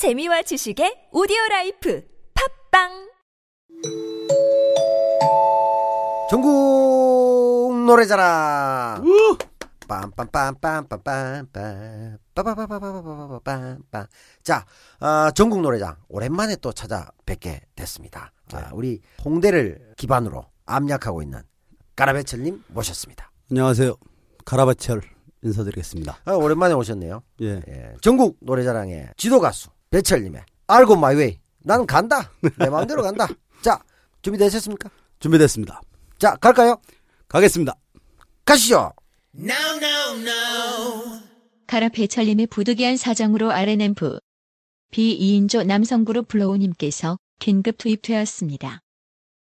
재미와 지식의 오디오 라이프 팝빵 전국 노래자랑 빰빰빰빰빰빰빰 빠바바바바바바밤빰 자 어, 전국 노래장 오랜만에 또 찾아뵙게 됐습니다 아, 우리 홍대를 기반으로 압력하고 있는 까라베철님 모셨습니다 안녕하세요. 가라바철 인사드리겠습니다. 아, 오랜만에 오셨네요 예. 예, 전국 노래자랑의 지도 가수 배철님의 알고 마이웨이. 나는 간다. 내 마음대로 간다. 자 준비되셨습니까? 준비됐습니다. 자 갈까요? 가겠습니다. 가시죠. 가라페철님의 부득이한 사정으로 RNF B2인조 남성그룹 블로우님께서 긴급 투입되었습니다.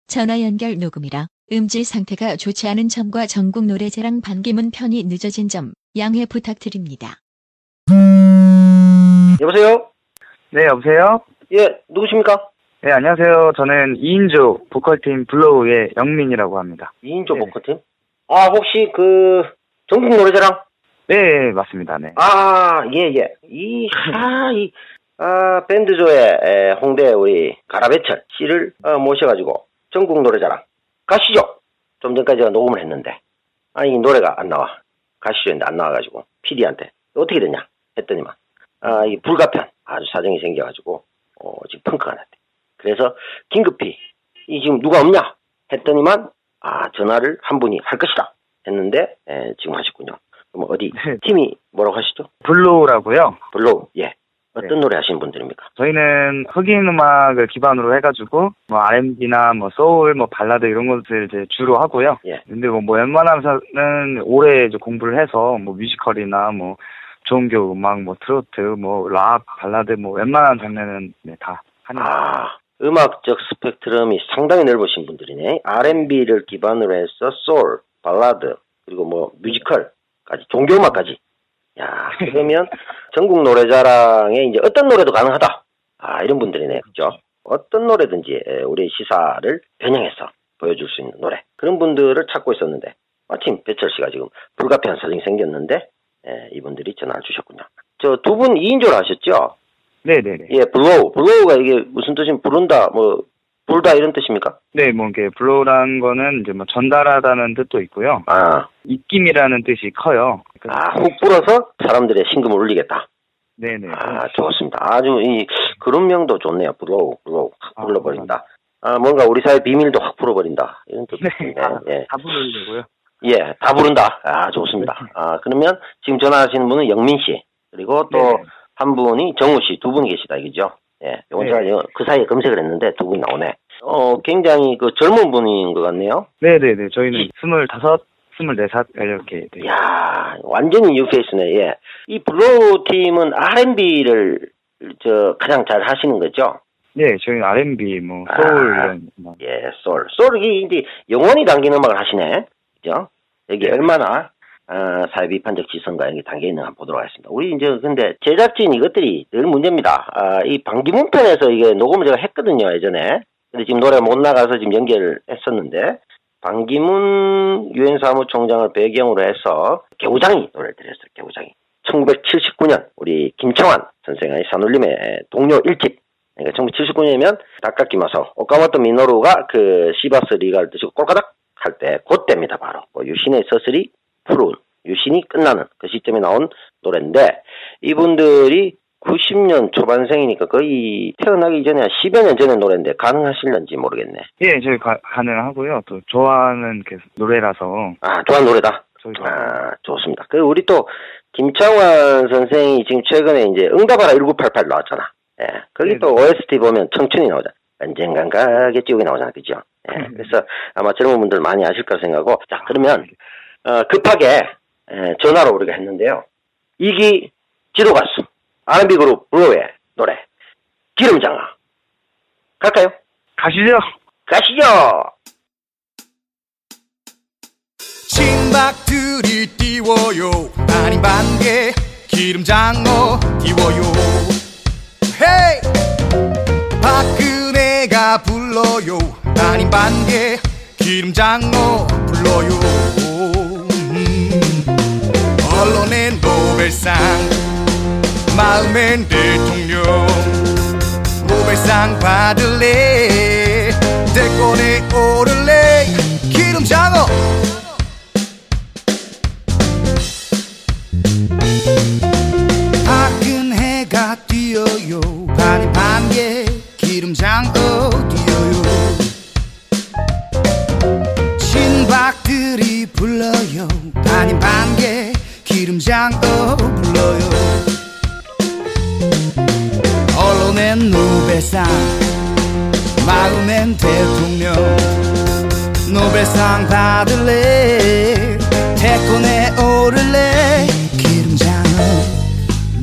전화 연결 녹음이라 음질 상태가 좋지 않은 점과 전국 노래자랑 반기문 편이 늦어진 점 양해 부탁드립니다. 여보세요 네, 여보세요? 예 누구십니까 네, 안녕하세요. 저는 2인조 보컬팀 블로우의 영민이라고 합니다. 2인조 네. 보컬팀? 아, 혹시 그, 전국 노래자랑? 네, 맞습니다. 네. 아, 예, 예. 이, 아, 이, 아, 밴드조의 에, 홍대 우리 가라베철 씨를 어, 모셔가지고 전국 노래자랑 가시죠. 좀 전까지 제가 녹음을 했는데, 아, 이 노래가 안 나와. 가시죠. 했는데 안 나와가지고, PD한테 어떻게 됐냐? 했더니만, 아, 이 불가피한. 아주 사정이 생겨가지고, 어, 지금 펑크가 났대. 그래서 긴급히, 이 지금 누가 없냐? 했더니만, 아, 전화를 한 분이 할 것이다. 했는데, 에, 지금 하셨군요. 그럼 어디, 네. 팀이 뭐라고 하시죠? 블로우라고요. 블로우, 예. 어떤 노래 하시는 분들입니까? 저희는 흑인 음악을 기반으로 해가지고 뭐 R&B나 뭐 소울, 뭐 발라드 이런 것을 이제 주로 하고요. 예. 근데 뭐, 뭐 웬만하면은 오래 이제 공부를 해서 뭐 뮤지컬이나 뭐 종교 음악, 뭐 트로트, 뭐 락, 발라드 뭐 웬만한 장르는 네, 다 합니다. 아, 음악적 스펙트럼이 상당히 넓으신 분들이네. R&B를 기반으로 해서 소울, 발라드, 그리고 뭐 뮤지컬까지, 종교 음악까지. 야, 그러면 전국 노래자랑에 이제 어떤 노래도 가능하다. 아, 이런 분들이네. 그죠? 어떤 노래든지 에, 우리의 시사를 변형해서 보여줄 수 있는 노래. 그런 분들을 찾고 있었는데, 마침 배철 씨가 지금 불가피한 사정이 생겼는데, 에, 이분들이 전화를 주셨군요. 저 두 분 2인조로 하셨죠? 네네네. 예, 블로우. blow가 이게 무슨 뜻이면 부른다, 뭐, 불다 이런 뜻입니까? 네, 뭐 이게 blow라는 거는 이제 뭐 전달하다는 뜻도 있고요. 아, 입김이라는 뜻이 커요. 아, 훅 불어서 사람들의 심금을 울리겠다. 네네. 아, 좋습니다. 아주 이, 그룹명도 좋네요. 블로우, 블로우. 확 아, 불러버린다. 아, 뭔가 우리 사회 비밀도 확 불어버린다. 이런 네, 뜻인데, 다, 예. 다 부르려고요. 예, 다 부른다. 아, 좋습니다. 아, 그러면 지금 전화하시는 분은 영민 씨. 그리고 또 네. 한 분이 정우 씨 두 분이 계시다, 이거죠? 예. 요건 네. 제가 여- 그 사이에 검색을 했는데 두 분이 나오네. 어, 굉장히 그 젊은 분인 것 같네요. 네네네. 저희는 스물다섯, 스물네살 이렇게. 네. 야 완전히 뉴페이스네, 예. 이 블로우 팀은 R&B를 저 가장 잘 하시는 거죠? 네, 저희는 R&B, 뭐 아. 소울 이런. 뭐. 예, 소울. 소울이 이제 영원히 담긴 음악을 하시네. 그죠? 여기 네. 얼마나 어, 사회 비판적 지성과 이게 담겨 있는가 한번 보도록 하겠습니다. 우리 이제 근데 제작진 이것들이 늘 문제입니다. 아, 이 방기문 편에서 이게 녹음을 제가 했거든요, 예전에. 근데 지금 노래가 못 나가서 지금 연결을 했었는데 방기문 유엔 사무총장을 배경으로 해서 개우장이 노래를 드렸어요. 개우장이. 1979년 우리 김청환 선생의 산울림의 동료 1집 그러니까 1979년이면 닭깎기마서 오카모토 미노루가 그 시바스 리가를 드시고 꼴까닥 할 때 그때입니다 바로. 그 유신의 서슬이 푸른 유신이 끝나는 그 시점에 나온 노래인데 이분들이 90년 초반생이니까 거의 태어나기 전에 한 10여 년 전의 노래인데 가능하실런지 모르겠네. 예, 저희 가, 가능하고요. 또 좋아하는 그 노래라서. 아 좋아하는 노래다? 아 좋습니다. 그 우리 또 김창완 선생이 지금 최근에 이제 응답하라 1988 나왔잖아. 예 거기 네네. 또 OST 보면 청춘이 나오잖아 언젠간 가겠지 여기 나오잖아 그죠 예 음. 그래서 아마 젊은 분들 많이 아실 거라 생각하고 자 그러면 어, 급하게 에, 전화로 우리가 했는데요. 이기 지도 가수 R&B 그룹 블루의 노래 기름장아 갈까요? 가시죠. 가시죠. 친박들이 띄워요 아닌 반개 기름장어 띄워요 불러요. 아닌 반개 기름장어 불러요. 음. 언론엔 노벨상 마음엔 대통령. 노벨상 받을래 불러요. 반이 반개 기름장어 불러요. 언론엔 노벨상 마음엔 대통령. 노벨상 받을래? 태권에 오를래? 기름장어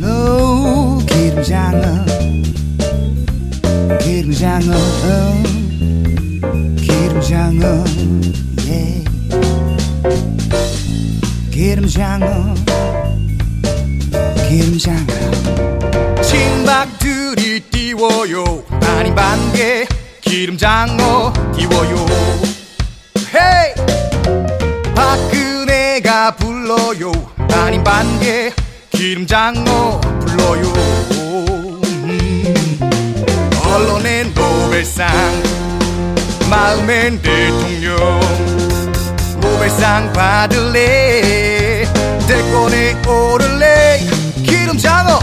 no 기름장어. 기름장어 기름장어 yeah. 기름장어 기름장어. 친박들이 띄워요. 아니 반개 기름장어 띄워요. 헤이! 박근혜가 불러요. 아니 반개 기름장어 불러요. 음. 언론엔 노벨상 마음엔 대통령. 노벨상 받을래 대권에 오를래. 기름 장어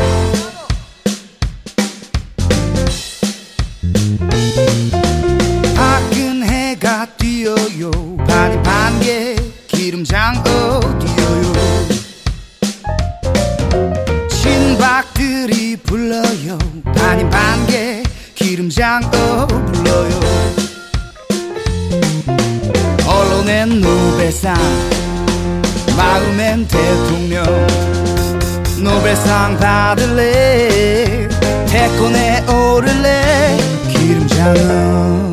밝은 해가 뛰어요. 반이 반개. 기름 장어 뛰어요? 신박들이 불러요. 반이 반개. 기름 장어 불러요. 언론엔 노벨상 마음엔 대통령 노벨상 받을래? 태권에 오를래? 기름장어.